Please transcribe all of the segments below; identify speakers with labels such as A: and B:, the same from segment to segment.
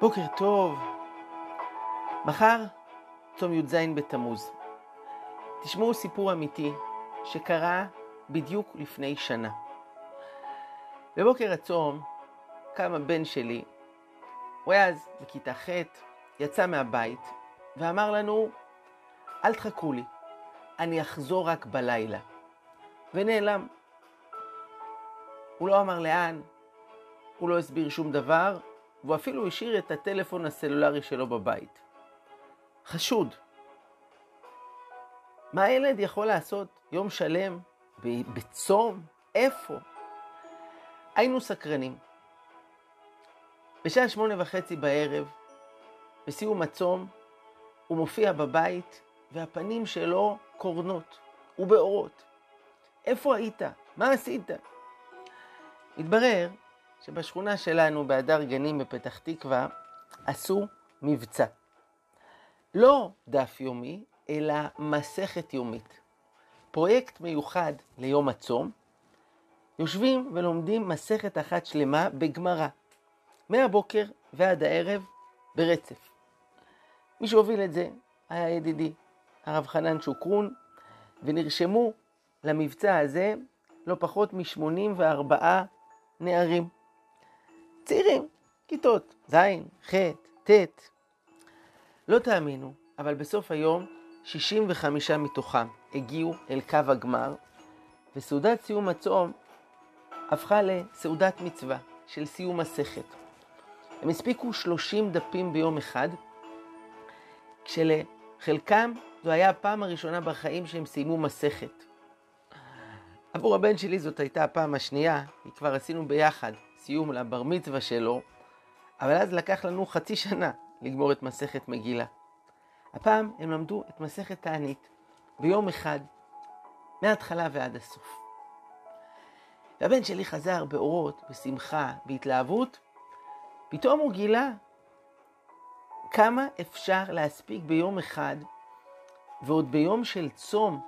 A: בוקר טוב. מחר צום י"ז בתמוז. תשמעו סיפור אמיתי שקרה בדיוק לפני שנה. בבוקר הצום קם הבן שלי, הוא היה אז בכיתה ח', יצא מהבית ואמר לנו, אל תחכו לי, אני אחזור רק בלילה. ונעלם. הוא לא אמר לאן, הוא לא הסביר שום דבר, והוא אפילו השאיר את הטלפון הסלולרי שלו בבית. חשוד. מה הילד יכול לעשות יום שלם בצום? איפה? היינו סקרנים. בשעה שמונה וחצי בערב, בסיום הצום, הוא מופיע בבית והפנים שלו קורנות ובאורות. איפה היית? מה עשית? התברר שבשכונה שלנו, בהדר גנים בפתח תקווה, עשו מבצע. לא דף יומי, אלא מסכת יומית. פרויקט מיוחד ליום הצום. יושבים ולומדים מסכת אחת שלמה בגמרא, מהבוקר ועד הערב ברצף. מי שהוביל את זה היה ידידי, הרב חנן שוקרון, ונרשמו למבצע הזה לא פחות מ-84 נערים. צעירים, כיתות ז', ח', ט'. לא תאמינו, אבל בסוף היום 65 מתוכם הגיעו אל קו הגמר, וסעודת סיום הצום הפכה לסעודת מצווה של סיום מסכת. הם הספיקו 30 דפים ביום אחד, כשלחלקם זו הייתה הפעם הראשונה בחיים שהם סיימו מסכת. עבור הבן שלי זאת הייתה הפעם השנייה, כי כבר עשינו ביחד סיום לבר מצווה שלו, אבל אז לקח לנו חצי שנה לגמור את מסכת מגילה. הפעם הם למדו את מסכת תענית ביום אחד, מההתחלה ועד הסוף. והבן שלי חזר באורות, בשמחה, בהתלהבות, פתאום הוא גילה כמה אפשר להספיק ביום אחד, ועוד ביום של צום.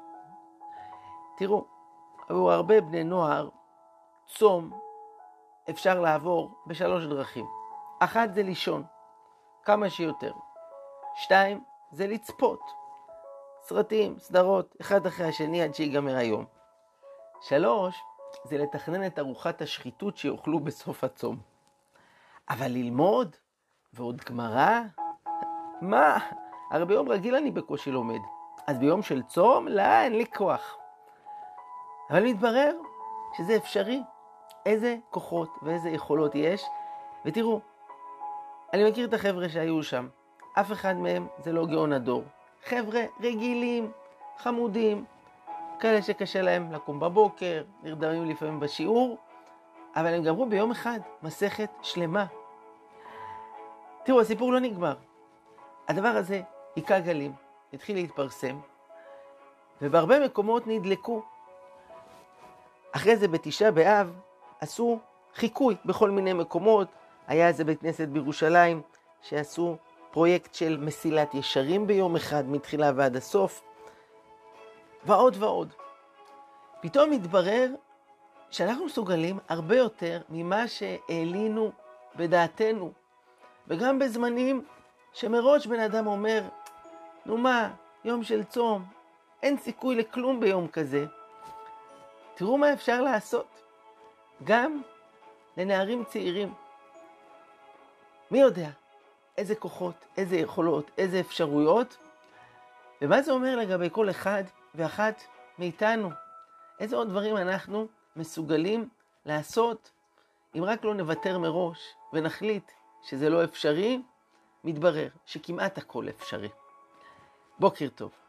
A: תראו, עבור הרבה בני נוער, צום אפשר לעבור בשלוש דרכים. אחת זה לישון, כמה שיותר. שתיים, זה לצפות. סרטים, סדרות, אחד אחרי השני עד שיגמר היום. שלוש, זה לתכנן את ארוחת השחיתות שיאכלו בסוף הצום. אבל ללמוד? ועוד גמרא? מה? הרי ביום רגיל אני בקושי לומד. אז ביום של צום? לא, אין לי כוח. אבל מתברר שזה אפשרי. איזה כוחות ואיזה יכולות יש. ותראו, אני מכיר את החבר'ה שהיו שם. אף אחד מהם זה לא גאון הדור. חבר'ה רגילים, חמודים, כאלה שקשה להם לקום בבוקר, נרדמים לפעמים בשיעור, אבל הם גמרו ביום אחד מסכת שלמה. תראו, הסיפור לא נגמר. הדבר הזה היכה גלים, התחיל להתפרסם, ובהרבה מקומות נדלקו. אחרי זה בתשעה באב עשו חיקוי בכל מיני מקומות. היה איזה בית כנסת בירושלים שעשו פרויקט של מסילת ישרים ביום אחד, מתחילה ועד הסוף, ועוד ועוד. פתאום התברר שאנחנו מסוגלים הרבה יותר ממה שהעלינו בדעתנו, וגם בזמנים שמראש בן אדם אומר, נו מה, יום של צום, אין סיכוי לכלום ביום כזה. תראו מה אפשר לעשות. גם לנערים צעירים. מי יודע איזה כוחות, איזה יכולות, איזה אפשרויות, ומה זה אומר לגבי כל אחד ואחת מאיתנו. איזה עוד דברים אנחנו מסוגלים לעשות אם רק לא נוותר מראש ונחליט שזה לא אפשרי, מתברר שכמעט הכל אפשרי. בוקר טוב.